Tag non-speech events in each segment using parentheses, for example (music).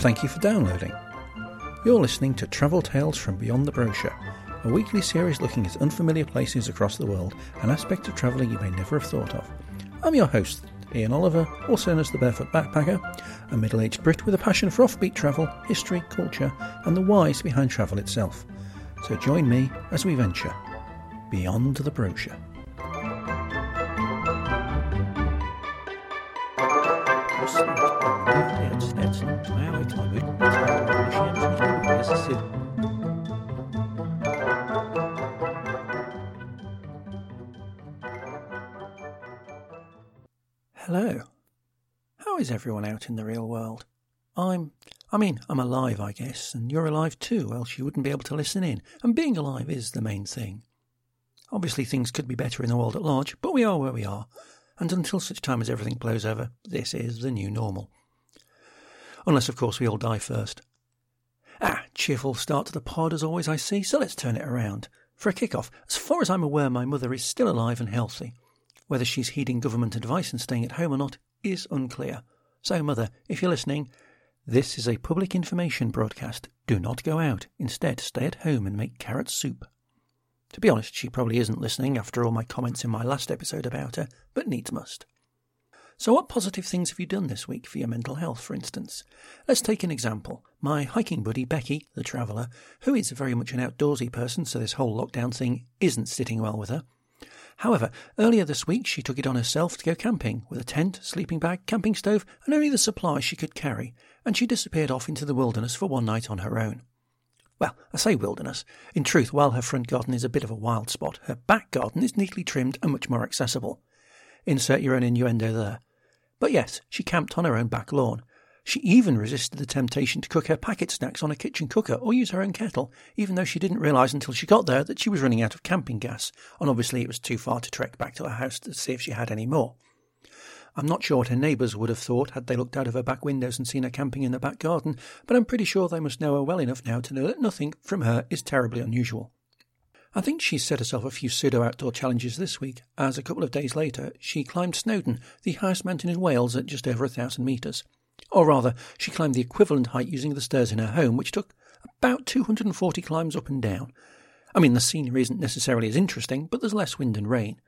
thank you for downloading. You're listening to Travel Tales from Beyond the Brochure, a weekly series looking at unfamiliar places across the world, an aspect of travelling you may never have thought of. I'm your host, Ian Oliver, also known as the Barefoot Backpacker, a middle aged Brit with a passion for offbeat travel, history, culture, and the whys behind travel itself. So join me as we venture beyond the brochure. Everyone out in the real world? I'm. I mean, I'm alive, I guess, and you're alive too, else you wouldn't be able to listen in. And being alive is the main thing. Obviously, things could be better in the world at large, but we are where we are. And until such time as everything blows over, this is the new normal. Unless, of course, we all die first. Ah, cheerful start to the pod as always, I see, so let's turn it around. For a kick-off, as far as I'm aware, my mother is still alive and healthy. Whether she's heeding government advice and staying at home or not is unclear. So, Mother, if you're listening, this is a public information broadcast. Do not go out. Instead, stay at home and make carrot soup. To be honest, she probably isn't listening after all my comments in my last episode about her, but needs must. So, what positive things have you done this week for your mental health, for instance? Let's take an example. My hiking buddy, Becky, the traveller, who is very much an outdoorsy person, so this whole lockdown thing isn't sitting well with her. However, earlier this week she took it on herself to go camping with a tent, sleeping bag, camping stove, and only the supplies she could carry, and she disappeared off into the wilderness for one night on her own. Well, I say wilderness. In truth, while her front garden is a bit of a wild spot, her back garden is neatly trimmed and much more accessible. Insert your own innuendo there. But yes, she camped on her own back lawn. She even resisted the temptation to cook her packet snacks on a kitchen cooker or use her own kettle, even though she didn't realise until she got there that she was running out of camping gas, and obviously it was too far to trek back to her house to see if she had any more. I'm not sure what her neighbours would have thought had they looked out of her back windows and seen her camping in the back garden, but I'm pretty sure they must know her well enough now to know that nothing from her is terribly unusual. I think she's set herself a few pseudo outdoor challenges this week, as a couple of days later she climbed Snowdon, the highest mountain in Wales at just over a thousand metres. Or rather, she climbed the equivalent height using the stairs in her home, which took about 240 climbs up and down. I mean, the scenery isn't necessarily as interesting, but there's less wind and rain.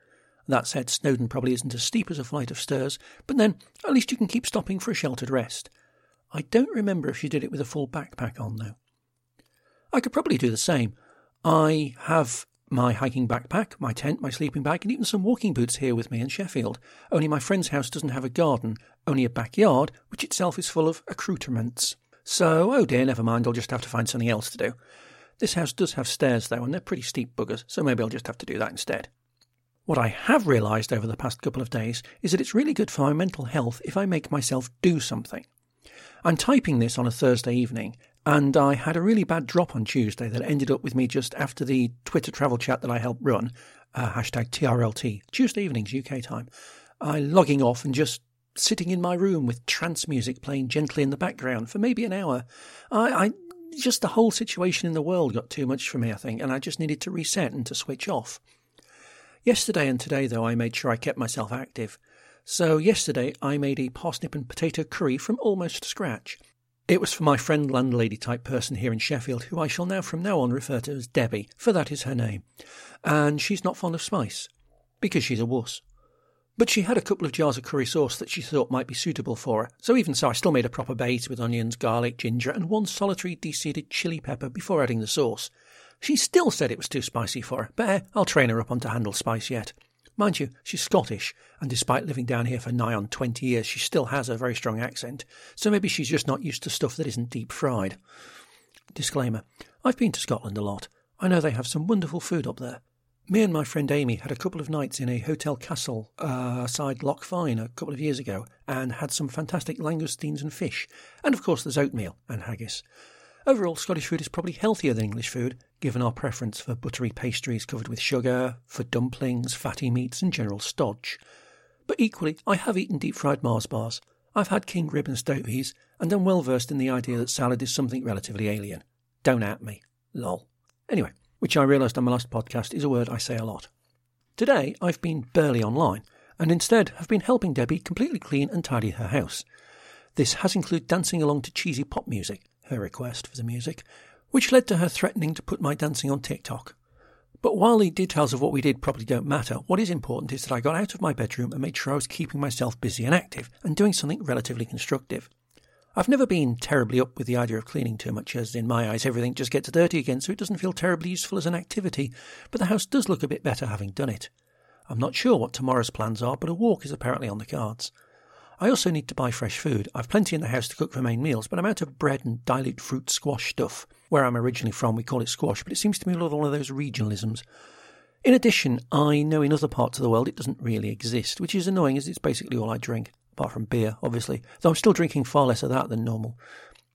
That said, Snowdon probably isn't as steep as a flight of stairs, but then at least you can keep stopping for a sheltered rest. I don't remember if she did it with a full backpack on, though. I could probably do the same. I have my hiking backpack, my tent, my sleeping bag, and even some walking boots here with me in Sheffield. Only my friend's house doesn't have a garden, only a backyard, which itself is full of accoutrements. So, oh dear, never mind, I'll just have to find something else to do. This house does have stairs, though, and they're pretty steep buggers, so maybe I'll just have to do that instead. What I have realised over the past couple of days is that it's really good for my mental health if I make myself do something. I'm typing this on a Thursday evening, and I had a really bad drop on Tuesday that ended up with me just after the Twitter travel chat that I helped run, uh, hashtag TRLT, Tuesday evenings UK time. I logging off and just sitting in my room with trance music playing gently in the background for maybe an hour. I, I just the whole situation in the world got too much for me, I think, and I just needed to reset and to switch off. Yesterday and today, though, I made sure I kept myself active. So yesterday I made a parsnip and potato curry from almost scratch. It was for my friend landlady type person here in Sheffield, who I shall now from now on refer to as Debbie, for that is her name. And she's not fond of spice, because she's a wuss. But she had a couple of jars of curry sauce that she thought might be suitable for her, so even so I still made a proper base with onions, garlic, ginger, and one solitary deseeded chili pepper before adding the sauce. She still said it was too spicy for her, but eh, I'll train her up on to handle spice yet. Mind you, she's Scottish, and despite living down here for nigh on 20 years, she still has a very strong accent, so maybe she's just not used to stuff that isn't deep fried. Disclaimer I've been to Scotland a lot. I know they have some wonderful food up there. Me and my friend Amy had a couple of nights in a hotel castle uh, side Loch Fyne a couple of years ago and had some fantastic langoustines and fish, and of course there's oatmeal and haggis. Overall, Scottish food is probably healthier than English food, given our preference for buttery pastries covered with sugar, for dumplings, fatty meats, and general stodge. But equally, I have eaten deep fried Mars bars. I've had king rib and stovies, and am well versed in the idea that salad is something relatively alien. Don't at me. Lol. Anyway, which I realised on my last podcast is a word I say a lot. Today, I've been barely online, and instead have been helping Debbie completely clean and tidy her house. This has included dancing along to cheesy pop music, her request for the music, which led to her threatening to put my dancing on TikTok. But while the details of what we did probably don't matter, what is important is that I got out of my bedroom and made sure I was keeping myself busy and active and doing something relatively constructive. I've never been terribly up with the idea of cleaning too much, as in my eyes everything just gets dirty again, so it doesn't feel terribly useful as an activity, but the house does look a bit better having done it. I'm not sure what tomorrow's plans are, but a walk is apparently on the cards. I also need to buy fresh food. I've plenty in the house to cook for main meals, but I'm out of bread and dilute fruit squash stuff. Where I'm originally from, we call it squash, but it seems to me a lot one of those regionalisms. In addition, I know in other parts of the world it doesn't really exist, which is annoying as it's basically all I drink, apart from beer, obviously, though I'm still drinking far less of that than normal.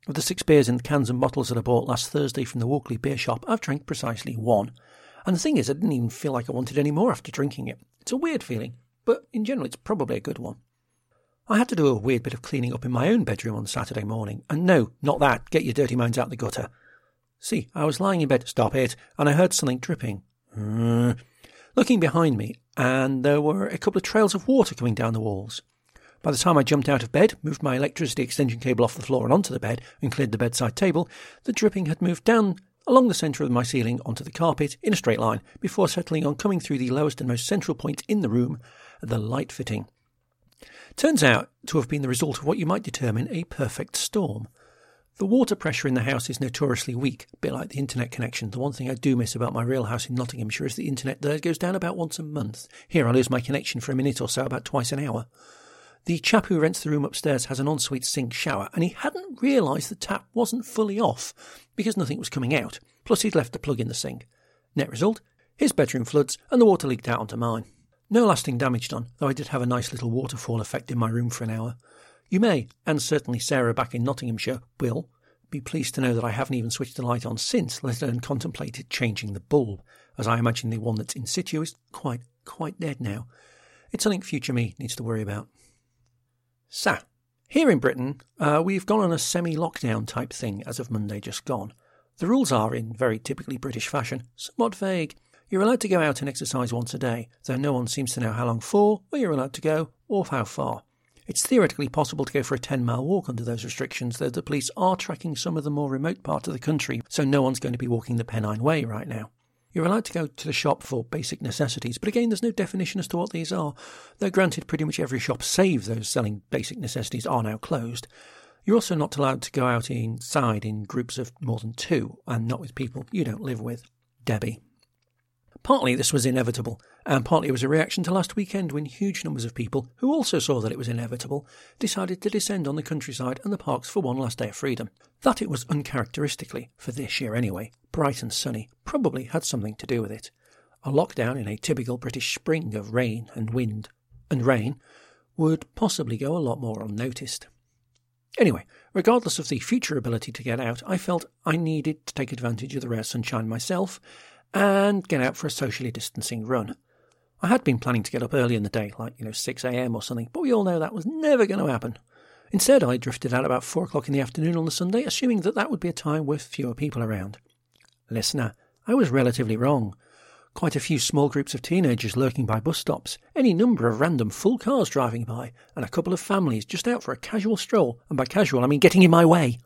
Of the six beers in the cans and bottles that I bought last Thursday from the Walkley beer shop, I've drank precisely one. And the thing is, I didn't even feel like I wanted any more after drinking it. It's a weird feeling, but in general, it's probably a good one. I had to do a weird bit of cleaning up in my own bedroom on Saturday morning. And no, not that. Get your dirty minds out the gutter. See, I was lying in bed, stop it, and I heard something dripping. Looking behind me, and there were a couple of trails of water coming down the walls. By the time I jumped out of bed, moved my electricity extension cable off the floor and onto the bed, and cleared the bedside table, the dripping had moved down along the centre of my ceiling onto the carpet in a straight line before settling on coming through the lowest and most central point in the room, the light fitting. Turns out to have been the result of what you might determine a perfect storm. The water pressure in the house is notoriously weak, a bit like the internet connection. The one thing I do miss about my real house in Nottinghamshire is the internet there goes down about once a month. Here I lose my connection for a minute or so, about twice an hour. The chap who rents the room upstairs has an ensuite sink shower, and he hadn't realised the tap wasn't fully off because nothing was coming out. Plus, he'd left the plug in the sink. Net result: his bedroom floods, and the water leaked out onto mine. No lasting damage done, though I did have a nice little waterfall effect in my room for an hour. You may, and certainly Sarah back in Nottinghamshire will, be pleased to know that I haven't even switched the light on since, let alone contemplated changing the bulb, as I imagine the one that's in situ is quite, quite dead now. It's something future me needs to worry about. So, here in Britain, uh, we've gone on a semi lockdown type thing as of Monday just gone. The rules are, in very typically British fashion, somewhat vague. You're allowed to go out and exercise once a day, though no one seems to know how long for, where you're allowed to go, or how far. It's theoretically possible to go for a 10 mile walk under those restrictions, though the police are tracking some of the more remote parts of the country, so no one's going to be walking the Pennine Way right now. You're allowed to go to the shop for basic necessities, but again, there's no definition as to what these are. Though granted, pretty much every shop, save those selling basic necessities, are now closed. You're also not allowed to go out inside in groups of more than two, and not with people you don't live with. Debbie. Partly this was inevitable, and partly it was a reaction to last weekend when huge numbers of people, who also saw that it was inevitable, decided to descend on the countryside and the parks for one last day of freedom. That it was uncharacteristically, for this year anyway, bright and sunny, probably had something to do with it. A lockdown in a typical British spring of rain and wind and rain would possibly go a lot more unnoticed. Anyway, regardless of the future ability to get out, I felt I needed to take advantage of the rare sunshine myself and get out for a socially distancing run. I had been planning to get up early in the day, like, you know, 6am or something, but we all know that was never going to happen. Instead, I drifted out about 4 o'clock in the afternoon on the Sunday, assuming that that would be a time with fewer people around. Listener, I was relatively wrong. Quite a few small groups of teenagers lurking by bus stops, any number of random full cars driving by, and a couple of families just out for a casual stroll, and by casual I mean getting in my way.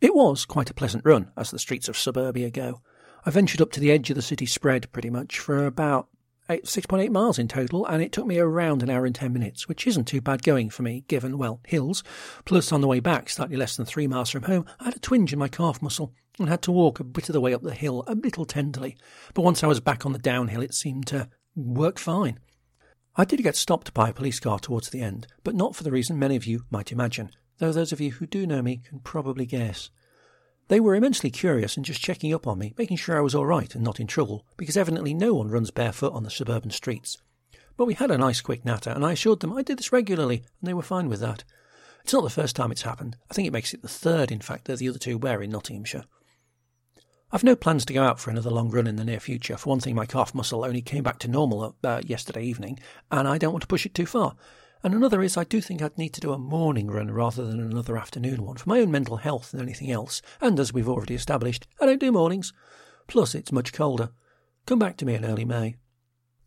It was quite a pleasant run, as the streets of suburbia go. I ventured up to the edge of the city spread pretty much for about 6.8 miles in total, and it took me around an hour and 10 minutes, which isn't too bad going for me, given, well, hills. Plus, on the way back, slightly less than three miles from home, I had a twinge in my calf muscle and had to walk a bit of the way up the hill, a little tenderly. But once I was back on the downhill, it seemed to work fine. I did get stopped by a police car towards the end, but not for the reason many of you might imagine, though those of you who do know me can probably guess. They were immensely curious and just checking up on me, making sure I was all right and not in trouble, because evidently no one runs barefoot on the suburban streets. But we had a nice quick natter, and I assured them I did this regularly, and they were fine with that. It's not the first time it's happened. I think it makes it the third, in fact, that the other two were in Nottinghamshire. I've no plans to go out for another long run in the near future. For one thing, my calf muscle only came back to normal uh, yesterday evening, and I don't want to push it too far. And another is I do think I'd need to do a morning run rather than another afternoon one for my own mental health than anything else. And as we've already established, I don't do mornings. Plus, it's much colder. Come back to me in early May.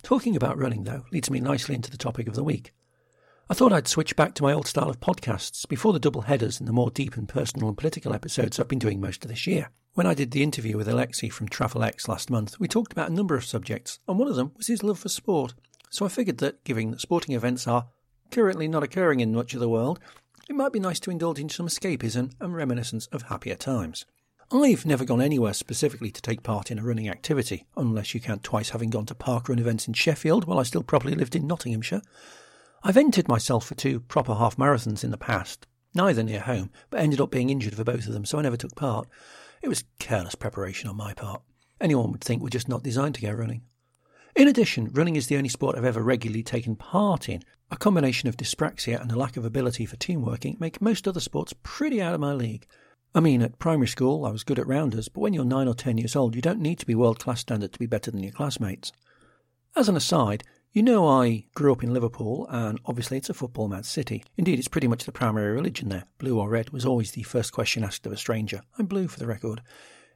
Talking about running, though, leads me nicely into the topic of the week. I thought I'd switch back to my old style of podcasts before the double headers and the more deep and personal and political episodes I've been doing most of this year. When I did the interview with Alexi from TravelX last month, we talked about a number of subjects, and one of them was his love for sport. So I figured that, given that sporting events are currently not occurring in much of the world, it might be nice to indulge in some escapism and reminiscence of happier times. I've never gone anywhere specifically to take part in a running activity, unless you count twice having gone to parkrun events in Sheffield while I still properly lived in Nottinghamshire. I've entered myself for two proper half marathons in the past, neither near home, but ended up being injured for both of them, so I never took part. It was careless preparation on my part. Anyone would think we're just not designed to go running. In addition, running is the only sport I've ever regularly taken part in. A combination of dyspraxia and a lack of ability for team working make most other sports pretty out of my league. I mean, at primary school, I was good at rounders, but when you're 9 or 10 years old, you don't need to be world class standard to be better than your classmates. As an aside, you know I grew up in Liverpool, and obviously it's a football mad city. Indeed, it's pretty much the primary religion there. Blue or red was always the first question asked of a stranger. I'm blue for the record.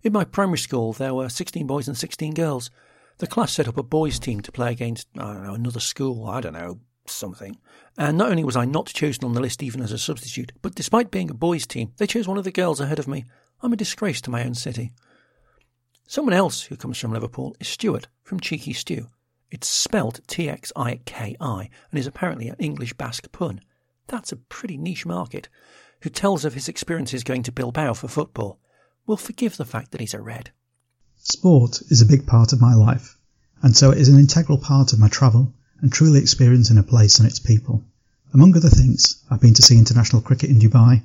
In my primary school, there were 16 boys and 16 girls. The class set up a boys' team to play against, I don't know, another school, I don't know, something. And not only was I not chosen on the list even as a substitute, but despite being a boys' team, they chose one of the girls ahead of me. I'm a disgrace to my own city. Someone else who comes from Liverpool is Stuart from Txiki Stew. It's spelt T X I K I and is apparently an English Basque pun. That's a pretty niche market. Who tells of his experiences going to Bilbao for football. We'll forgive the fact that he's a red. Sport is a big part of my life, and so it is an integral part of my travel and truly experiencing a place and its people. Among other things, I've been to see international cricket in Dubai,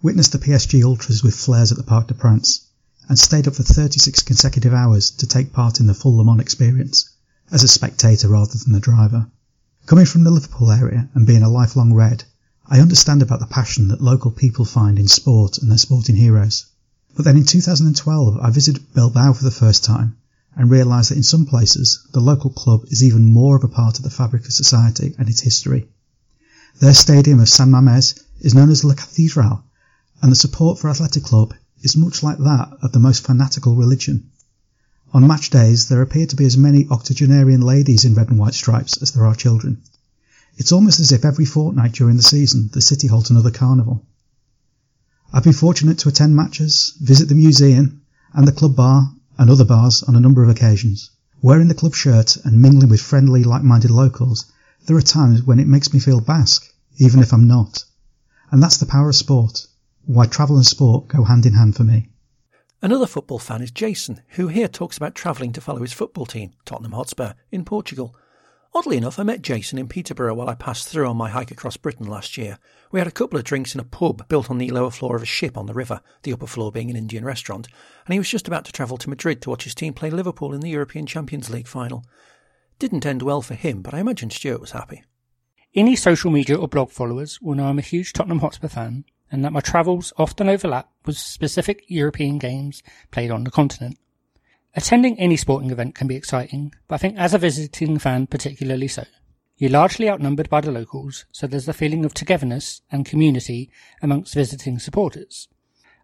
witnessed the PSG Ultras with flares at the Parc des Princes, and stayed up for 36 consecutive hours to take part in the full Le Mans experience, as a spectator rather than a driver. Coming from the Liverpool area and being a lifelong Red, I understand about the passion that local people find in sport and their sporting heroes. But then in 2012, I visited Bilbao for the first time and realise that in some places, the local club is even more of a part of the fabric of society and its history. Their stadium of San Mamés is known as La Catedral, and the support for Athletic Club is much like that of the most fanatical religion. On match days, there appear to be as many octogenarian ladies in red and white stripes as there are children. It's almost as if every fortnight during the season, the city holds another carnival. I've been fortunate to attend matches, visit the museum and the club bar and other bars on a number of occasions. Wearing the club shirt and mingling with friendly, like-minded locals, there are times when it makes me feel Basque, even if I'm not. And that's the power of sport. Why travel and sport go hand in hand for me. Another football fan is Jason, who here talks about travelling to follow his football team, Tottenham Hotspur, in Portugal. Oddly enough, I met Jason in Peterborough while I passed through on my hike across Britain last year. We had a couple of drinks in a pub built on the lower floor of a ship on the river, the upper floor being an Indian restaurant, and he was just about to travel to Madrid to watch his team play Liverpool in the European Champions League final. Didn't end well for him, but I imagine Stuart was happy. Any social media or blog followers will know I'm a huge Tottenham Hotspur fan, and that my travels often overlap with specific European games played on the continent. Attending any sporting event can be exciting, but I think as a visiting fan particularly so. You're largely outnumbered by the locals, so there's the feeling of togetherness and community amongst visiting supporters.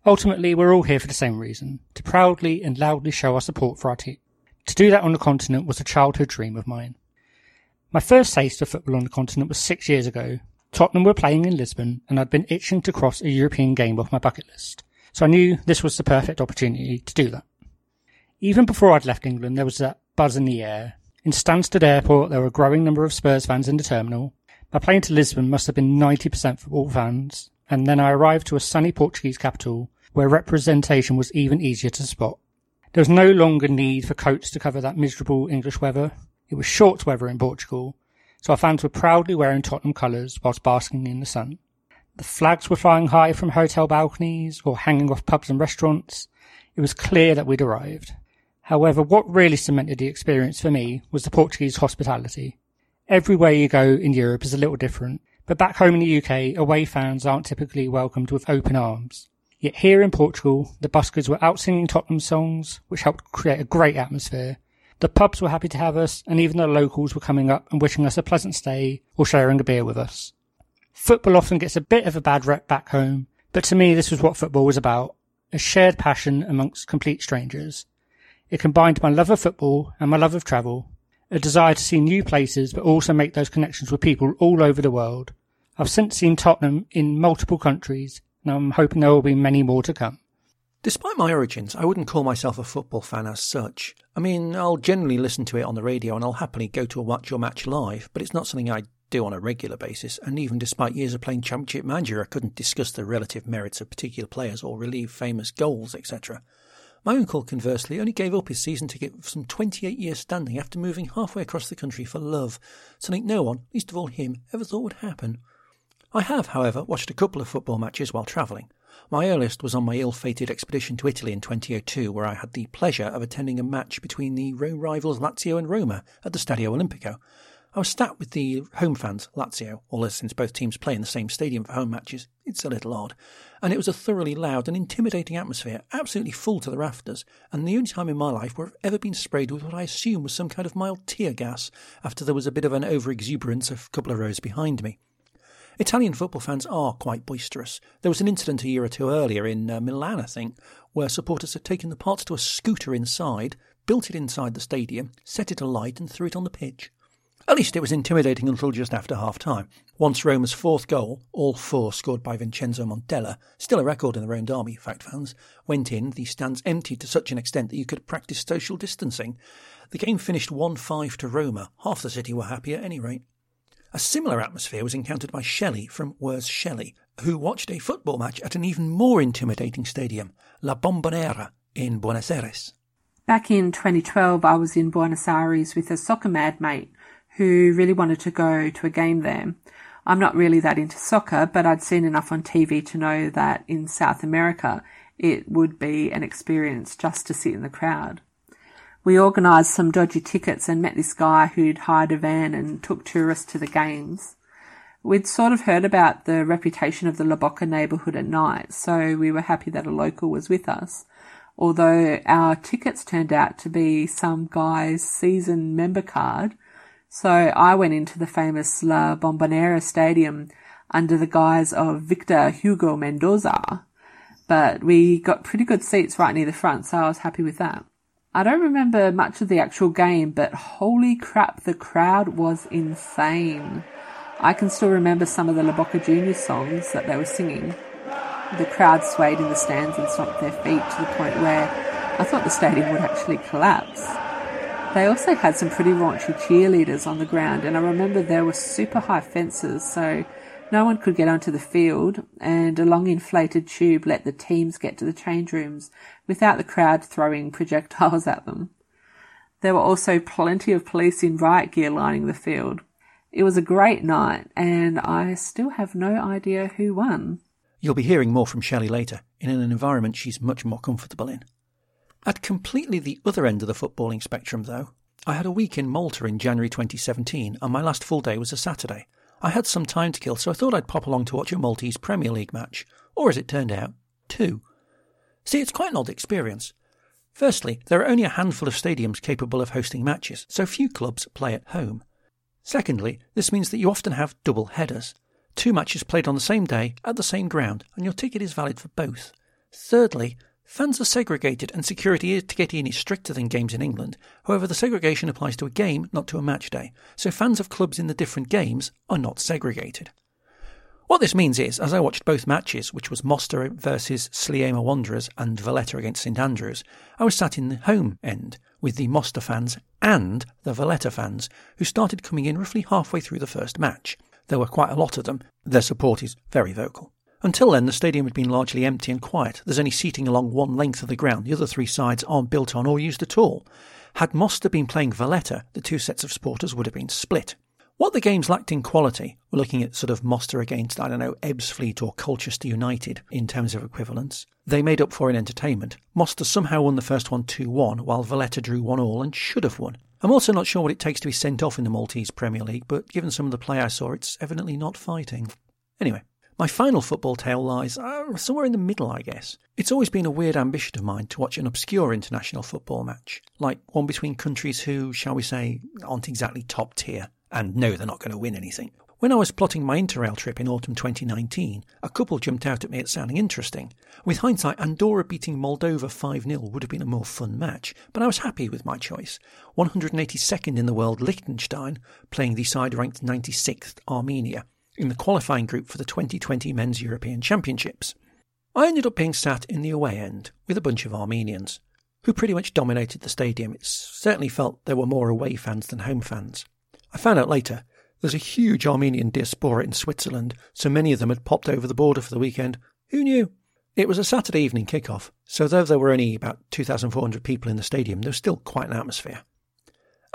Ultimately, we're all here for the same reason, to proudly and loudly show our support for our team. To do that on the continent was a childhood dream of mine. My first taste of football on the continent was six years ago. Tottenham were playing in Lisbon, and I'd been itching to cross a European game off my bucket list, so I knew this was the perfect opportunity to do that. Even before I'd left England, there was that buzz in the air. In Stansted Airport, there were a growing number of Spurs fans in the terminal. My plane to Lisbon must have been 90% football fans, and then I arrived to a sunny Portuguese capital where representation was even easier to spot. There was no longer need for coats to cover that miserable English weather. It was short weather in Portugal, so our fans were proudly wearing Tottenham colours whilst basking in the sun. The flags were flying high from hotel balconies or hanging off pubs and restaurants. It was clear that we'd arrived. However, what really cemented the experience for me was the Portuguese hospitality. Everywhere you go in Europe is a little different, but back home in the UK, away fans aren't typically welcomed with open arms. Yet here in Portugal, the buskers were out singing Tottenham songs, which helped create a great atmosphere. The pubs were happy to have us, and even the locals were coming up and wishing us a pleasant stay or sharing a beer with us. Football often gets a bit of a bad rep back home, but to me this was what football was about. A shared passion amongst complete strangers. It combined my love of football and my love of travel, a desire to see new places but also make those connections with people all over the world. I've since seen Tottenham in multiple countries and I'm hoping there will be many more to come. Despite my origins, I wouldn't call myself a football fan as such. I mean, I'll generally listen to it on the radio and I'll happily go to a watch or match live, but it's not something I do on a regular basis, and even despite years of playing Championship Manager, I couldn't discuss the relative merits of particular players or relieve famous goals, etc. My uncle, conversely, only gave up his season ticket for some 28 years standing after moving halfway across the country for love, something no one, least of all him, ever thought would happen. I have, however, watched a couple of football matches while travelling. My earliest was on my ill fated expedition to Italy in 2002, where I had the pleasure of attending a match between the Rome rivals Lazio and Roma at the Stadio Olimpico. I was sat with the home fans, Lazio, although since both teams play in the same stadium for home matches, it's a little odd. And it was a thoroughly loud and intimidating atmosphere, absolutely full to the rafters, and the only time in my life where I've ever been sprayed with what I assume was some kind of mild tear gas after there was a bit of an over exuberance a couple of rows behind me. Italian football fans are quite boisterous. There was an incident a year or two earlier in uh, Milan, I think, where supporters had taken the parts to a scooter inside, built it inside the stadium, set it alight, and threw it on the pitch. At least it was intimidating until just after half time. Once Roma's fourth goal, all four scored by Vincenzo Montella, still a record in the round army, fact fans, went in, the stands emptied to such an extent that you could practice social distancing. The game finished 1 5 to Roma. Half the city were happy at any rate. A similar atmosphere was encountered by Shelley from Where's Shelley, who watched a football match at an even more intimidating stadium, La Bombonera, in Buenos Aires. Back in 2012, I was in Buenos Aires with a soccer mad mate who really wanted to go to a game there. I'm not really that into soccer, but I'd seen enough on TV to know that in South America it would be an experience just to sit in the crowd we organised some dodgy tickets and met this guy who'd hired a van and took tourists to the games. We'd sort of heard about the reputation of the La Boca neighbourhood at night, so we were happy that a local was with us. Although our tickets turned out to be some guy's season member card, so I went into the famous La Bombonera Stadium under the guise of Victor Hugo Mendoza, but we got pretty good seats right near the front, so I was happy with that. I don't remember much of the actual game, but holy crap, the crowd was insane. I can still remember some of the La Boca Junior songs that they were singing. The crowd swayed in the stands and stomped their feet to the point where I thought the stadium would actually collapse. They also had some pretty raunchy cheerleaders on the ground, and I remember there were super high fences, so no one could get onto the field, and a long inflated tube let the teams get to the change rooms without the crowd throwing projectiles at them. There were also plenty of police in riot gear lining the field. It was a great night, and I still have no idea who won. You'll be hearing more from Shelley later, in an environment she's much more comfortable in. At completely the other end of the footballing spectrum, though, I had a week in Malta in January 2017, and my last full day was a Saturday. I had some time to kill, so I thought I'd pop along to watch a Maltese Premier League match, or as it turned out, two. See, it's quite an odd experience. Firstly, there are only a handful of stadiums capable of hosting matches, so few clubs play at home. Secondly, this means that you often have double headers. Two matches played on the same day at the same ground, and your ticket is valid for both. Thirdly, Fans are segregated and security to get in is stricter than games in England. However, the segregation applies to a game, not to a match day. So fans of clubs in the different games are not segregated. What this means is, as I watched both matches, which was Mosta versus Sliema Wanderers and Valletta against St Andrews, I was sat in the home end with the Mosta fans and the Valletta fans, who started coming in roughly halfway through the first match. There were quite a lot of them. Their support is very vocal. Until then, the stadium had been largely empty and quiet. There's only seating along one length of the ground. The other three sides aren't built on or used at all. Had Mosta been playing Valletta, the two sets of supporters would have been split. What the games lacked in quality, we're looking at sort of Mosta against, I don't know, Ebbsfleet or Colchester United in terms of equivalence. They made up for in entertainment. Mosta somehow won the first one 2 1, while Valletta drew 1 all and should have won. I'm also not sure what it takes to be sent off in the Maltese Premier League, but given some of the play I saw, it's evidently not fighting. Anyway, my final football tale lies uh, somewhere in the middle, I guess. It's always been a weird ambition of mine to watch an obscure international football match, like one between countries who, shall we say, aren't exactly top tier, and know they're not going to win anything. When I was plotting my Interrail trip in autumn 2019, a couple jumped out at me as sounding interesting. With hindsight, Andorra beating Moldova 5 0 would have been a more fun match, but I was happy with my choice. 182nd in the world Liechtenstein, playing the side ranked 96th Armenia, in the qualifying group for the 2020 Men's European Championships. I ended up being sat in the away end with a bunch of Armenians, who pretty much dominated the stadium. It certainly felt there were more away fans than home fans. I found out later there's a huge Armenian diaspora in Switzerland, so many of them had popped over the border for the weekend. Who knew? It was a Saturday evening kick-off, so though there were only about 2,400 people in the stadium, there was still quite an atmosphere.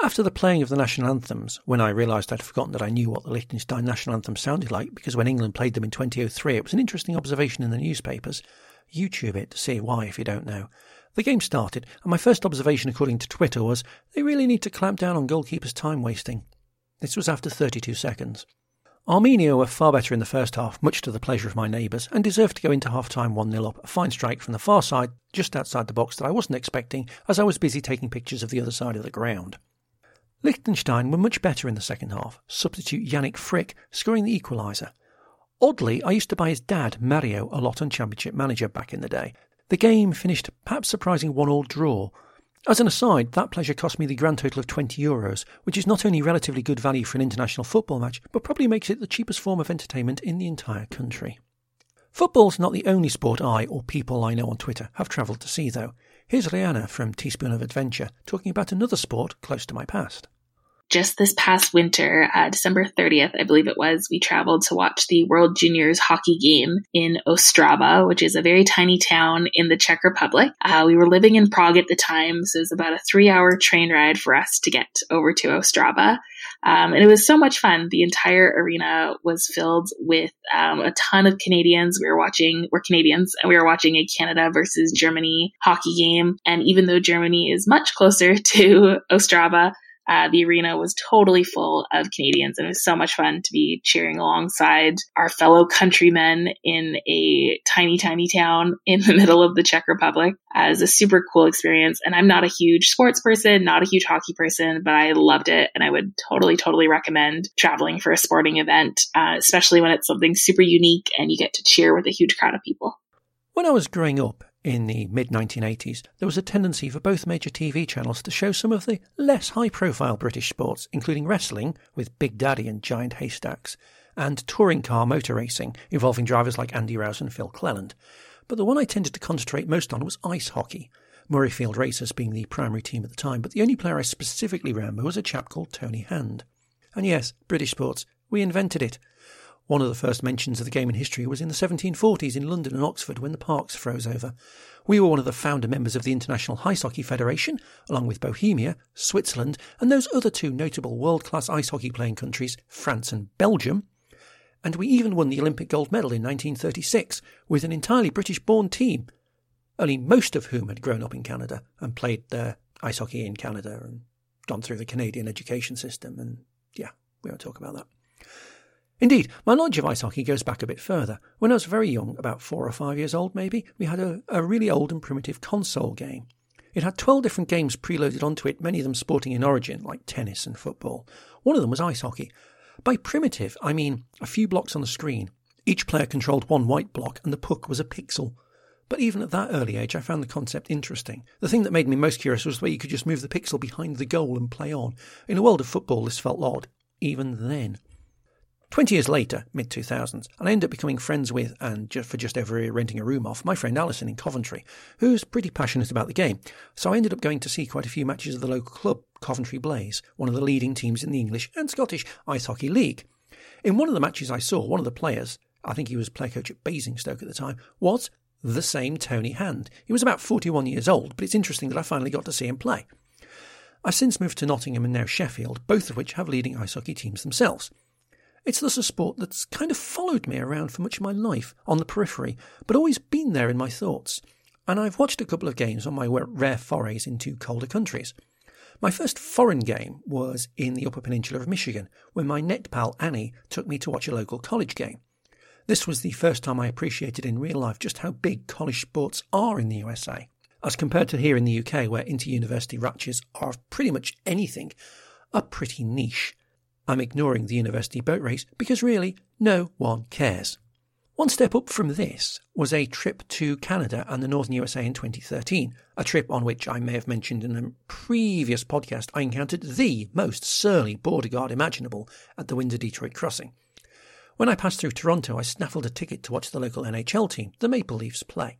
After the playing of the national anthems, when I realised I'd forgotten that I knew what the Liechtenstein national anthem sounded like, because when England played them in 2003, it was an interesting observation in the newspapers. YouTube it to see why if you don't know. The game started, and my first observation according to Twitter was they really need to clamp down on goalkeepers' time wasting. This was after 32 seconds. Armenia were far better in the first half, much to the pleasure of my neighbours, and deserved to go into half time 1 0 up. A fine strike from the far side, just outside the box that I wasn't expecting, as I was busy taking pictures of the other side of the ground. Liechtenstein were much better in the second half, substitute Yanik Frick scoring the equaliser. Oddly, I used to buy his dad, Mario, a lot on Championship Manager back in the day. The game finished perhaps surprising one all draw, as an aside, that pleasure cost me the grand total of 20 euros, which is not only relatively good value for an international football match, but probably makes it the cheapest form of entertainment in the entire country. Football's not the only sport I, or people I know on Twitter, have travelled to see, though. Here's Rhiannon from Teaspoon of Adventure talking about another sport close to my past just this past winter, uh, December 30th, I believe it was, we traveled to watch the World Juniors hockey game in Ostrava, which is a very tiny town in the Czech Republic. Uh, we were living in Prague at the time, so it was about a three hour train ride for us to get over to Ostrava. Um, and it was so much fun. The entire arena was filled with um, a ton of Canadians. We were watching, we're Canadians, and we were watching a Canada versus Germany hockey game. And even though Germany is much closer (laughs) to Ostrava, uh, the arena was totally full of Canadians, and it was so much fun to be cheering alongside our fellow countrymen in a tiny, tiny town in the (laughs) middle of the Czech Republic. As a super cool experience. And I'm not a huge sports person, not a huge hockey person, but I loved it, and I would totally, totally recommend traveling for a sporting event, uh, especially when it's something super unique and you get to cheer with a huge crowd of people. When I was growing up, in the mid 1980s, there was a tendency for both major TV channels to show some of the less high profile British sports, including wrestling with Big Daddy and Giant Haystacks, and touring car motor racing involving drivers like Andy Rouse and Phil Cleland. But the one I tended to concentrate most on was ice hockey, Murrayfield Racers being the primary team at the time, but the only player I specifically remember was a chap called Tony Hand. And yes, British sports, we invented it. One of the first mentions of the game in history was in the 1740s in London and Oxford when the parks froze over. We were one of the founder members of the International Ice Hockey Federation, along with Bohemia, Switzerland, and those other two notable world class ice hockey playing countries, France and Belgium. And we even won the Olympic gold medal in 1936 with an entirely British born team, only most of whom had grown up in Canada and played their ice hockey in Canada and gone through the Canadian education system. And yeah, we won't talk about that. Indeed, my knowledge of ice hockey goes back a bit further. When I was very young, about four or five years old maybe, we had a, a really old and primitive console game. It had 12 different games preloaded onto it, many of them sporting in origin, like tennis and football. One of them was ice hockey. By primitive, I mean a few blocks on the screen. Each player controlled one white block, and the puck was a pixel. But even at that early age, I found the concept interesting. The thing that made me most curious was the way you could just move the pixel behind the goal and play on. In a world of football, this felt odd, even then. 20 years later, mid 2000s, I ended up becoming friends with, and just for just over renting a room off, my friend Alison in Coventry, who's pretty passionate about the game. So I ended up going to see quite a few matches of the local club, Coventry Blaze, one of the leading teams in the English and Scottish Ice Hockey League. In one of the matches I saw, one of the players, I think he was player coach at Basingstoke at the time, was the same Tony Hand. He was about 41 years old, but it's interesting that I finally got to see him play. I've since moved to Nottingham and now Sheffield, both of which have leading ice hockey teams themselves. It's thus a sport that's kind of followed me around for much of my life, on the periphery, but always been there in my thoughts. And I've watched a couple of games on my rare forays into colder countries. My first foreign game was in the Upper Peninsula of Michigan, when my net pal Annie took me to watch a local college game. This was the first time I appreciated in real life just how big college sports are in the USA, as compared to here in the UK, where inter university ratchets are pretty much anything, are pretty niche. I'm ignoring the university boat race because really, no one cares. One step up from this was a trip to Canada and the northern USA in 2013, a trip on which I may have mentioned in a previous podcast I encountered the most surly border guard imaginable at the Windsor Detroit crossing. When I passed through Toronto, I snaffled a ticket to watch the local NHL team, the Maple Leafs, play.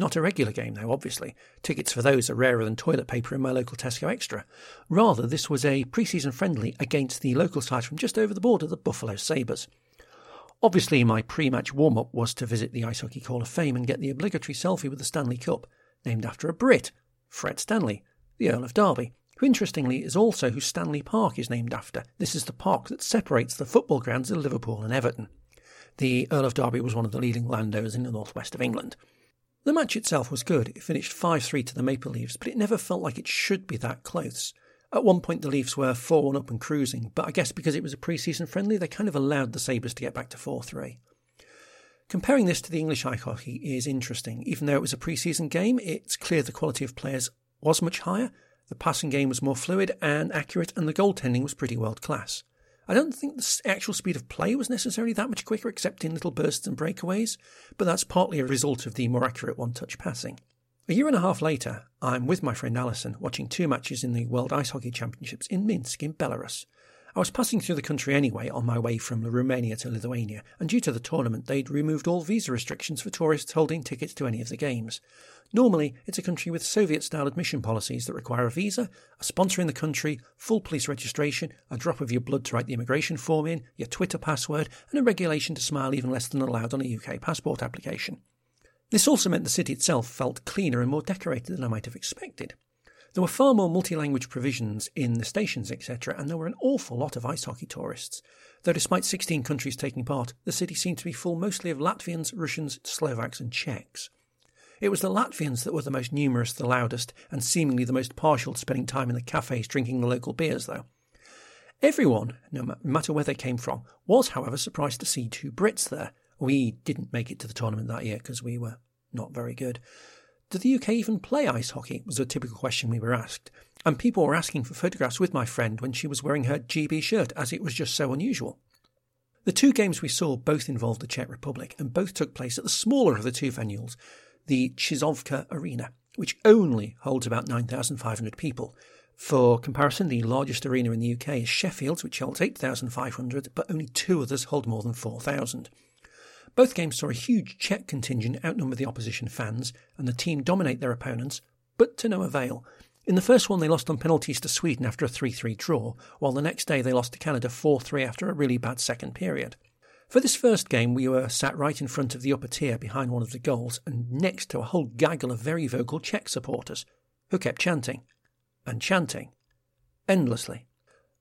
Not a regular game, though, obviously. Tickets for those are rarer than toilet paper in my local Tesco Extra. Rather, this was a pre season friendly against the local side from just over the border, the Buffalo Sabres. Obviously, my pre match warm up was to visit the Ice Hockey Hall of Fame and get the obligatory selfie with the Stanley Cup, named after a Brit, Fred Stanley, the Earl of Derby, who interestingly is also who Stanley Park is named after. This is the park that separates the football grounds of Liverpool and Everton. The Earl of Derby was one of the leading landowners in the northwest of England. The match itself was good. It finished 5 3 to the Maple Leafs, but it never felt like it should be that close. At one point, the Leafs were 4 1 up and cruising, but I guess because it was a pre season friendly, they kind of allowed the Sabres to get back to 4 3. Comparing this to the English ice hockey is interesting. Even though it was a pre season game, it's clear the quality of players was much higher, the passing game was more fluid and accurate, and the goaltending was pretty world class. I don't think the actual speed of play was necessarily that much quicker, except in little bursts and breakaways, but that's partly a result of the more accurate one touch passing. A year and a half later, I'm with my friend Alison watching two matches in the World Ice Hockey Championships in Minsk in Belarus. I was passing through the country anyway on my way from Romania to Lithuania, and due to the tournament, they'd removed all visa restrictions for tourists holding tickets to any of the games. Normally, it's a country with Soviet style admission policies that require a visa, a sponsor in the country, full police registration, a drop of your blood to write the immigration form in, your Twitter password, and a regulation to smile even less than allowed on a UK passport application. This also meant the city itself felt cleaner and more decorated than I might have expected. There were far more multi-language provisions in the stations, etc., and there were an awful lot of ice hockey tourists. Though despite 16 countries taking part, the city seemed to be full mostly of Latvians, Russians, Slovaks, and Czechs. It was the Latvians that were the most numerous, the loudest, and seemingly the most partial to spending time in the cafes drinking the local beers, though. Everyone, no matter where they came from, was, however, surprised to see two Brits there, we didn't make it to the tournament that year because we were not very good. Did the UK even play ice hockey? was a typical question we were asked. And people were asking for photographs with my friend when she was wearing her GB shirt, as it was just so unusual. The two games we saw both involved the Czech Republic, and both took place at the smaller of the two venues, the Chizhovka Arena, which only holds about 9,500 people. For comparison, the largest arena in the UK is Sheffield's, which holds 8,500, but only two others hold more than 4,000. Both games saw a huge Czech contingent outnumber the opposition fans and the team dominate their opponents, but to no avail. In the first one, they lost on penalties to Sweden after a 3 3 draw, while the next day they lost to Canada 4 3 after a really bad second period. For this first game, we were sat right in front of the upper tier behind one of the goals and next to a whole gaggle of very vocal Czech supporters who kept chanting and chanting endlessly.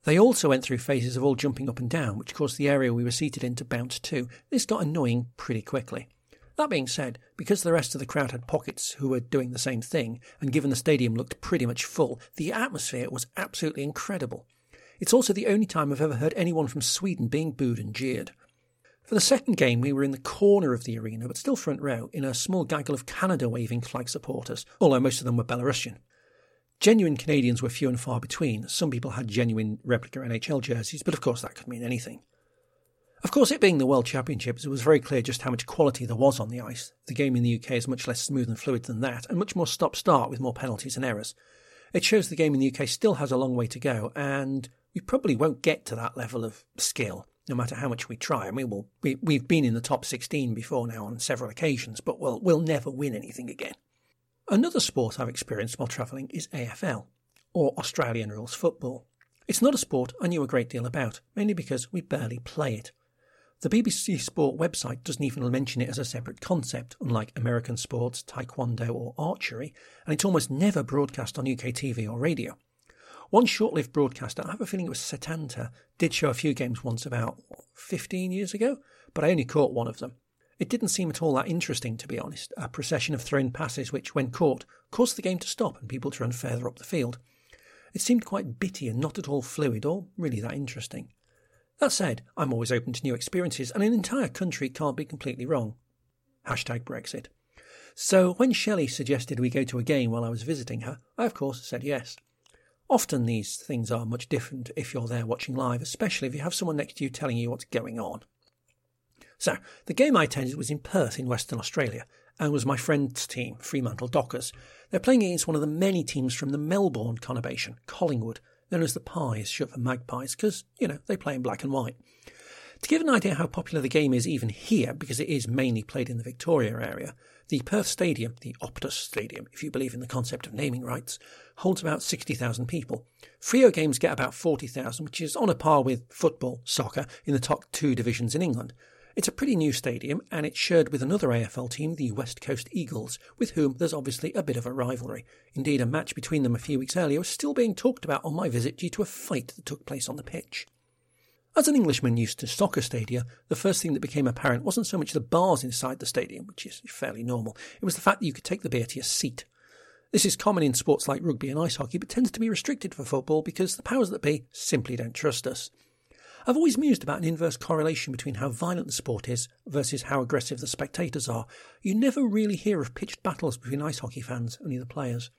They also went through phases of all jumping up and down, which caused the area we were seated in to bounce too. This got annoying pretty quickly. That being said, because the rest of the crowd had pockets who were doing the same thing, and given the stadium looked pretty much full, the atmosphere was absolutely incredible. It's also the only time I've ever heard anyone from Sweden being booed and jeered. For the second game, we were in the corner of the arena, but still front row, in a small gaggle of Canada waving flag supporters, although most of them were Belarusian. Genuine Canadians were few and far between. Some people had genuine replica NHL jerseys, but of course that could mean anything. Of course, it being the World Championships, it was very clear just how much quality there was on the ice. The game in the UK is much less smooth and fluid than that, and much more stop start with more penalties and errors. It shows the game in the UK still has a long way to go, and we probably won't get to that level of skill, no matter how much we try. I mean, we'll, we, we've been in the top 16 before now on several occasions, but we'll, we'll never win anything again. Another sport I've experienced while travelling is AFL, or Australian Rules Football. It's not a sport I knew a great deal about, mainly because we barely play it. The BBC Sport website doesn't even mention it as a separate concept, unlike American sports, taekwondo, or archery, and it's almost never broadcast on UK TV or radio. One short lived broadcaster, I have a feeling it was Setanta, did show a few games once about 15 years ago, but I only caught one of them. It didn't seem at all that interesting, to be honest, a procession of thrown passes which, when caught, caused the game to stop and people to run further up the field. It seemed quite bitty and not at all fluid or really that interesting. That said, I'm always open to new experiences, and an entire country can't be completely wrong. Hashtag Brexit. So when Shelley suggested we go to a game while I was visiting her, I of course said yes. Often these things are much different if you're there watching live, especially if you have someone next to you telling you what's going on. So, the game I attended was in Perth in Western Australia and was my friend's team, Fremantle Dockers. They're playing against one of the many teams from the Melbourne conurbation, Collingwood, known as the Pies, short for Magpies, because, you know, they play in black and white. To give an idea how popular the game is even here, because it is mainly played in the Victoria area, the Perth Stadium, the Optus Stadium, if you believe in the concept of naming rights, holds about 60,000 people. Freo games get about 40,000, which is on a par with football, soccer, in the top two divisions in England. It's a pretty new stadium, and it's shared with another AFL team, the West Coast Eagles, with whom there's obviously a bit of a rivalry. Indeed, a match between them a few weeks earlier was still being talked about on my visit due to a fight that took place on the pitch. As an Englishman used to soccer stadia, the first thing that became apparent wasn't so much the bars inside the stadium, which is fairly normal, it was the fact that you could take the beer to your seat. This is common in sports like rugby and ice hockey, but tends to be restricted for football because the powers that be simply don't trust us. I've always mused about an inverse correlation between how violent the sport is versus how aggressive the spectators are. You never really hear of pitched battles between ice hockey fans, only the players.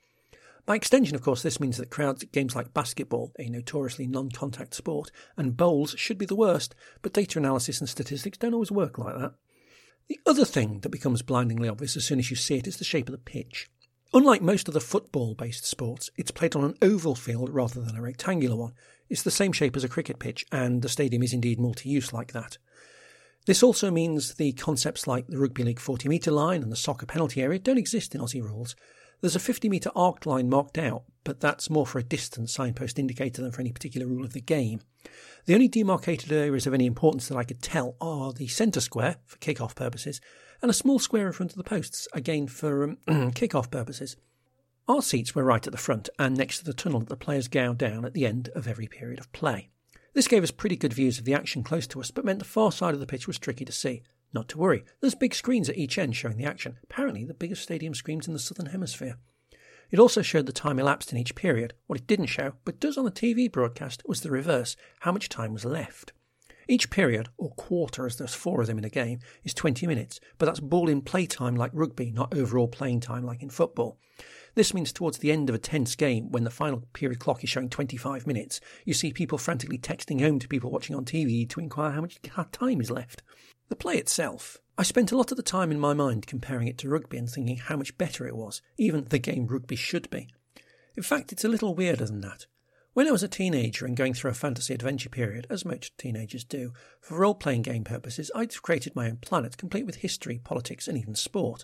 By extension, of course, this means that crowds at games like basketball, a notoriously non contact sport, and bowls should be the worst, but data analysis and statistics don't always work like that. The other thing that becomes blindingly obvious as soon as you see it is the shape of the pitch. Unlike most of the football based sports, it's played on an oval field rather than a rectangular one. It's the same shape as a cricket pitch, and the stadium is indeed multi use like that. This also means the concepts like the Rugby League 40 metre line and the soccer penalty area don't exist in Aussie rules. There's a 50 metre arc line marked out, but that's more for a distance signpost indicator than for any particular rule of the game. The only demarcated areas of any importance that I could tell are the centre square for kick-off purposes and a small square in front of the posts, again for um, (clears throat) kick-off purposes. Our seats were right at the front and next to the tunnel that the players go down at the end of every period of play. This gave us pretty good views of the action close to us, but meant the far side of the pitch was tricky to see. Not to worry, there's big screens at each end showing the action, apparently the biggest stadium screens in the Southern Hemisphere. It also showed the time elapsed in each period. What it didn't show, but does on the TV broadcast, was the reverse how much time was left. Each period, or quarter as there's four of them in a game, is 20 minutes, but that's ball in play time like rugby, not overall playing time like in football. This means towards the end of a tense game, when the final period clock is showing 25 minutes, you see people frantically texting home to people watching on TV to inquire how much time is left. The play itself. I spent a lot of the time in my mind comparing it to rugby and thinking how much better it was, even the game rugby should be. In fact, it's a little weirder than that. When I was a teenager and going through a fantasy adventure period, as most teenagers do, for role playing game purposes, I'd created my own planet, complete with history, politics, and even sport.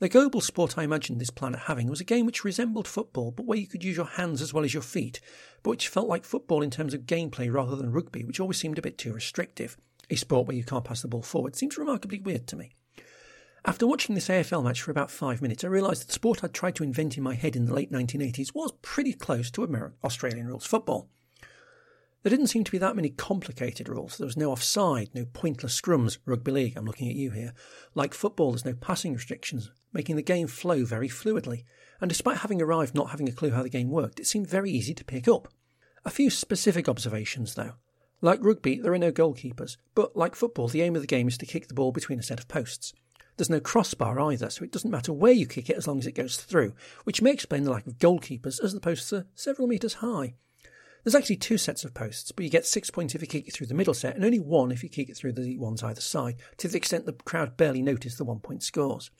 The global sport I imagined this planet having was a game which resembled football, but where you could use your hands as well as your feet, but which felt like football in terms of gameplay rather than rugby, which always seemed a bit too restrictive a sport where you can't pass the ball forward seems remarkably weird to me. After watching this AFL match for about five minutes, I realised that the sport I'd tried to invent in my head in the late 1980s was pretty close to American Australian rules football. There didn't seem to be that many complicated rules. There was no offside, no pointless scrums, rugby league, I'm looking at you here. Like football, there's no passing restrictions, making the game flow very fluidly. And despite having arrived not having a clue how the game worked, it seemed very easy to pick up. A few specific observations, though. Like rugby, there are no goalkeepers, but like football, the aim of the game is to kick the ball between a set of posts. There's no crossbar either, so it doesn't matter where you kick it as long as it goes through, which may explain the lack of goalkeepers as the posts are several metres high. There's actually two sets of posts, but you get six points if you kick it through the middle set, and only one if you kick it through the ones either side, to the extent the crowd barely notice the one point scores.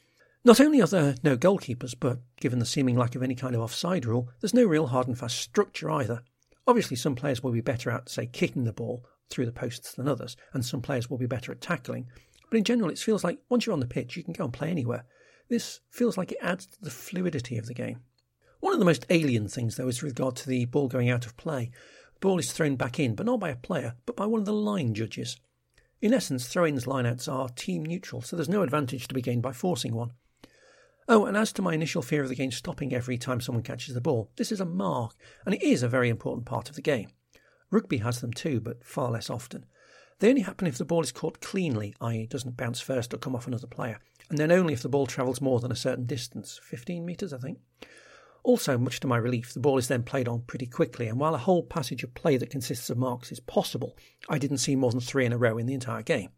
Not only are there no goalkeepers, but given the seeming lack of any kind of offside rule, there's no real hard and fast structure either. Obviously, some players will be better at, say, kicking the ball through the posts than others, and some players will be better at tackling. But in general, it feels like once you're on the pitch, you can go and play anywhere. This feels like it adds to the fluidity of the game. One of the most alien things, though, is with regard to the ball going out of play. The ball is thrown back in, but not by a player, but by one of the line judges. In essence, throw ins lineouts are team neutral, so there's no advantage to be gained by forcing one. Oh, and as to my initial fear of the game stopping every time someone catches the ball, this is a mark, and it is a very important part of the game. Rugby has them too, but far less often. They only happen if the ball is caught cleanly, i.e., doesn't bounce first or come off another player, and then only if the ball travels more than a certain distance 15 metres, I think. Also, much to my relief, the ball is then played on pretty quickly, and while a whole passage of play that consists of marks is possible, I didn't see more than three in a row in the entire game.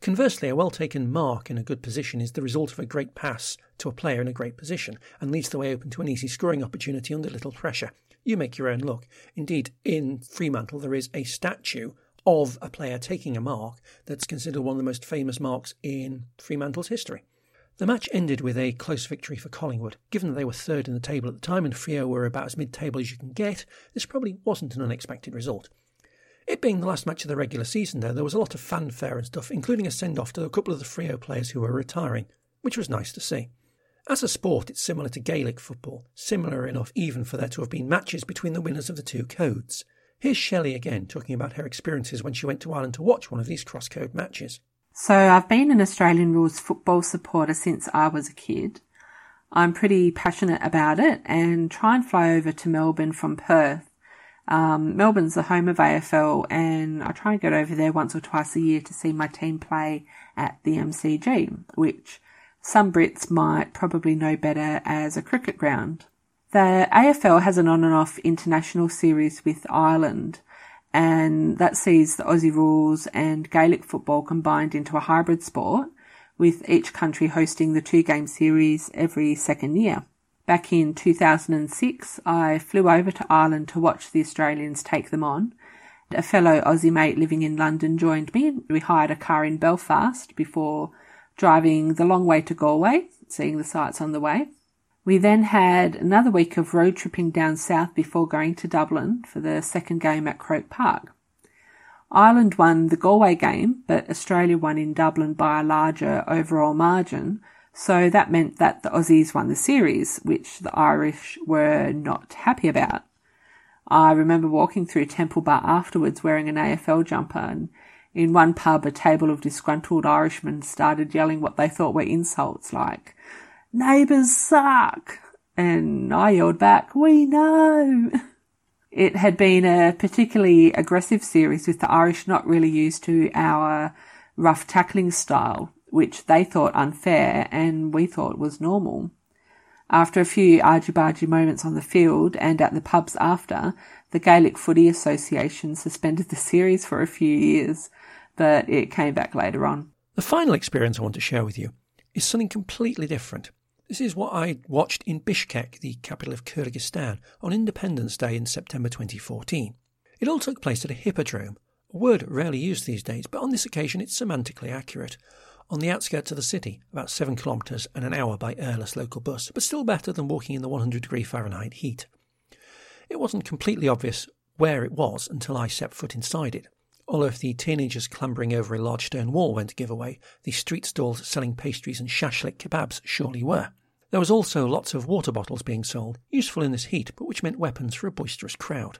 Conversely, a well taken mark in a good position is the result of a great pass to a player in a great position and leaves the way open to an easy scoring opportunity under little pressure. You make your own luck. Indeed, in Fremantle, there is a statue of a player taking a mark that's considered one of the most famous marks in Fremantle's history. The match ended with a close victory for Collingwood. Given that they were third in the table at the time and Freo were about as mid table as you can get, this probably wasn't an unexpected result. It being the last match of the regular season, though, there was a lot of fanfare and stuff, including a send off to a couple of the Freo players who were retiring, which was nice to see. As a sport, it's similar to Gaelic football, similar enough even for there to have been matches between the winners of the two codes. Here's Shelley again talking about her experiences when she went to Ireland to watch one of these cross code matches. So I've been an Australian rules football supporter since I was a kid. I'm pretty passionate about it and try and fly over to Melbourne from Perth. Um, Melbourne's the home of AFL and I try and get over there once or twice a year to see my team play at the MCG, which some Brits might probably know better as a cricket ground. The AFL has an on and off international series with Ireland and that sees the Aussie rules and Gaelic football combined into a hybrid sport, with each country hosting the two game series every second year. Back in 2006, I flew over to Ireland to watch the Australians take them on. A fellow Aussie mate living in London joined me. We hired a car in Belfast before driving the long way to Galway, seeing the sights on the way. We then had another week of road tripping down south before going to Dublin for the second game at Croke Park. Ireland won the Galway game, but Australia won in Dublin by a larger overall margin, so that meant that the Aussies won the series, which the Irish were not happy about. I remember walking through Temple Bar afterwards wearing an AFL jumper, and in one pub, a table of disgruntled Irishmen started yelling what they thought were insults like, neighbours suck. And I yelled back, we know. (laughs) It had been a particularly aggressive series with the Irish not really used to our rough tackling style, which they thought unfair and we thought was normal. After a few argy-bargy moments on the field and at the pubs after, the Gaelic Footy Association suspended the series for a few years, but it came back later on. The final experience I want to share with you is something completely different. This is what I watched in Bishkek, the capital of Kyrgyzstan, on Independence Day in September 2014. It all took place at a hippodrome, a word rarely used these days, but on this occasion it's semantically accurate. On the outskirts of the city, about seven kilometres and an hour by airless local bus, but still better than walking in the 100 degree Fahrenheit heat. It wasn't completely obvious where it was until I set foot inside it. Although if the teenagers clambering over a large stone wall went a giveaway, the street stalls selling pastries and shashlik kebabs surely were. There was also lots of water bottles being sold, useful in this heat, but which meant weapons for a boisterous crowd.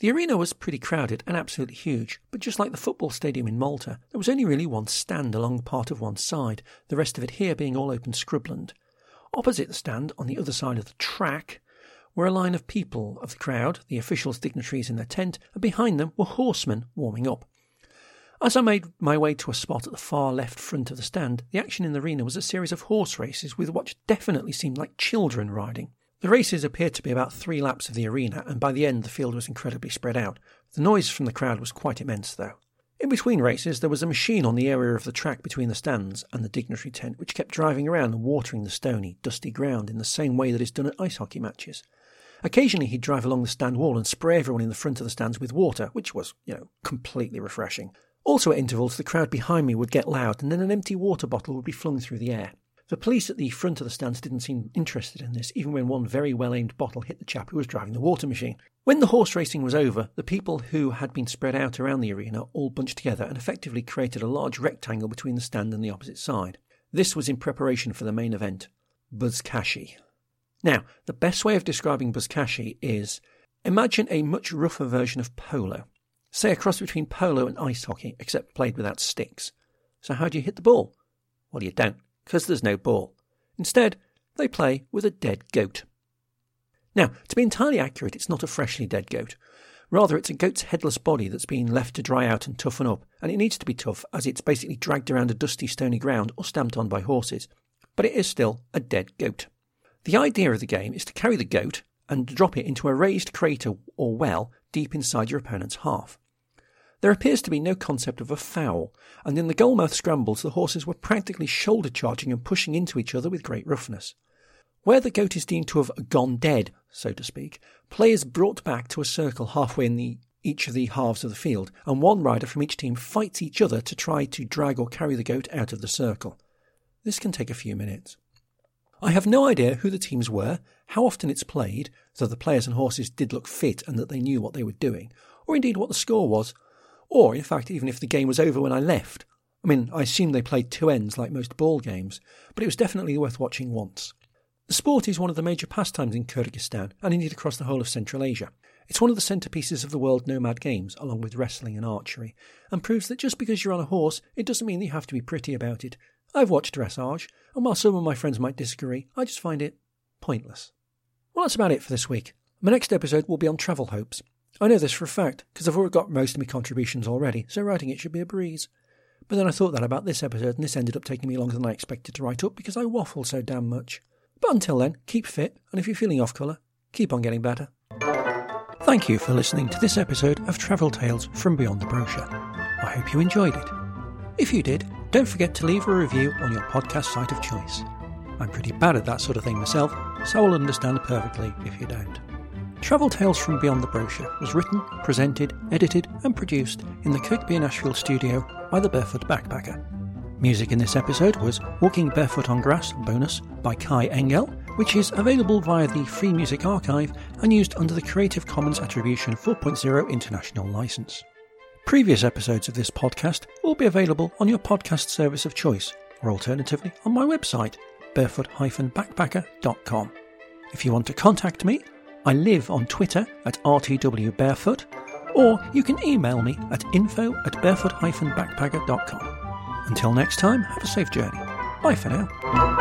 The arena was pretty crowded and absolutely huge, but just like the football stadium in Malta, there was only really one stand along part of one side, the rest of it here being all open scrubland. Opposite the stand, on the other side of the track, were a line of people of the crowd, the officials, dignitaries in their tent, and behind them were horsemen warming up. As I made my way to a spot at the far left front of the stand, the action in the arena was a series of horse races with what definitely seemed like children riding. The races appeared to be about three laps of the arena, and by the end the field was incredibly spread out. The noise from the crowd was quite immense, though. In between races, there was a machine on the area of the track between the stands and the dignitary tent which kept driving around and watering the stony, dusty ground in the same way that is done at ice hockey matches. Occasionally, he'd drive along the stand wall and spray everyone in the front of the stands with water, which was, you know, completely refreshing. Also, at intervals, the crowd behind me would get loud, and then an empty water bottle would be flung through the air. The police at the front of the stands didn't seem interested in this, even when one very well aimed bottle hit the chap who was driving the water machine. When the horse racing was over, the people who had been spread out around the arena all bunched together and effectively created a large rectangle between the stand and the opposite side. This was in preparation for the main event, Buzkashi. Now, the best way of describing Buzkashi is imagine a much rougher version of polo. Say a cross between polo and ice hockey, except played without sticks. So how do you hit the ball? Well, you don't, because there's no ball. Instead, they play with a dead goat. Now, to be entirely accurate, it's not a freshly dead goat. Rather, it's a goat's headless body that's been left to dry out and toughen up, and it needs to be tough as it's basically dragged around a dusty, stony ground or stamped on by horses. But it is still a dead goat. The idea of the game is to carry the goat and drop it into a raised crater or well deep inside your opponent's half. There appears to be no concept of a foul, and in the goalmouth scrambles the horses were practically shoulder charging and pushing into each other with great roughness. Where the goat is deemed to have gone dead, so to speak, play is brought back to a circle halfway in the, each of the halves of the field, and one rider from each team fights each other to try to drag or carry the goat out of the circle. This can take a few minutes. I have no idea who the teams were, how often it's played, though the players and horses did look fit and that they knew what they were doing, or indeed what the score was, or in fact even if the game was over when I left. I mean, I assume they played two ends like most ball games, but it was definitely worth watching once. The sport is one of the major pastimes in Kyrgyzstan and indeed across the whole of Central Asia. It's one of the centerpieces of the World Nomad Games, along with wrestling and archery, and proves that just because you're on a horse, it doesn't mean that you have to be pretty about it. I've watched dressage, and while some of my friends might disagree, I just find it pointless. Well, that's about it for this week. My next episode will be on travel hopes. I know this for a fact, because I've already got most of my contributions already, so writing it should be a breeze. But then I thought that about this episode, and this ended up taking me longer than I expected to write up because I waffle so damn much. But until then, keep fit, and if you're feeling off colour, keep on getting better. Thank you for listening to this episode of Travel Tales from Beyond the Brochure. I hope you enjoyed it. If you did, don't forget to leave a review on your podcast site of choice. I'm pretty bad at that sort of thing myself, so I'll understand perfectly if you don't. Travel Tales from Beyond the Brochure was written, presented, edited, and produced in the Kirkby in Ashfield studio by the Barefoot Backpacker. Music in this episode was Walking Barefoot on Grass bonus by Kai Engel, which is available via the Free Music Archive and used under the Creative Commons Attribution 4.0 International License. Previous episodes of this podcast will be available on your podcast service of choice, or alternatively on my website, barefoot-backpacker.com. If you want to contact me, I live on Twitter at rtwbarefoot, or you can email me at info at barefoot-backpacker.com. Until next time, have a safe journey. Bye for now.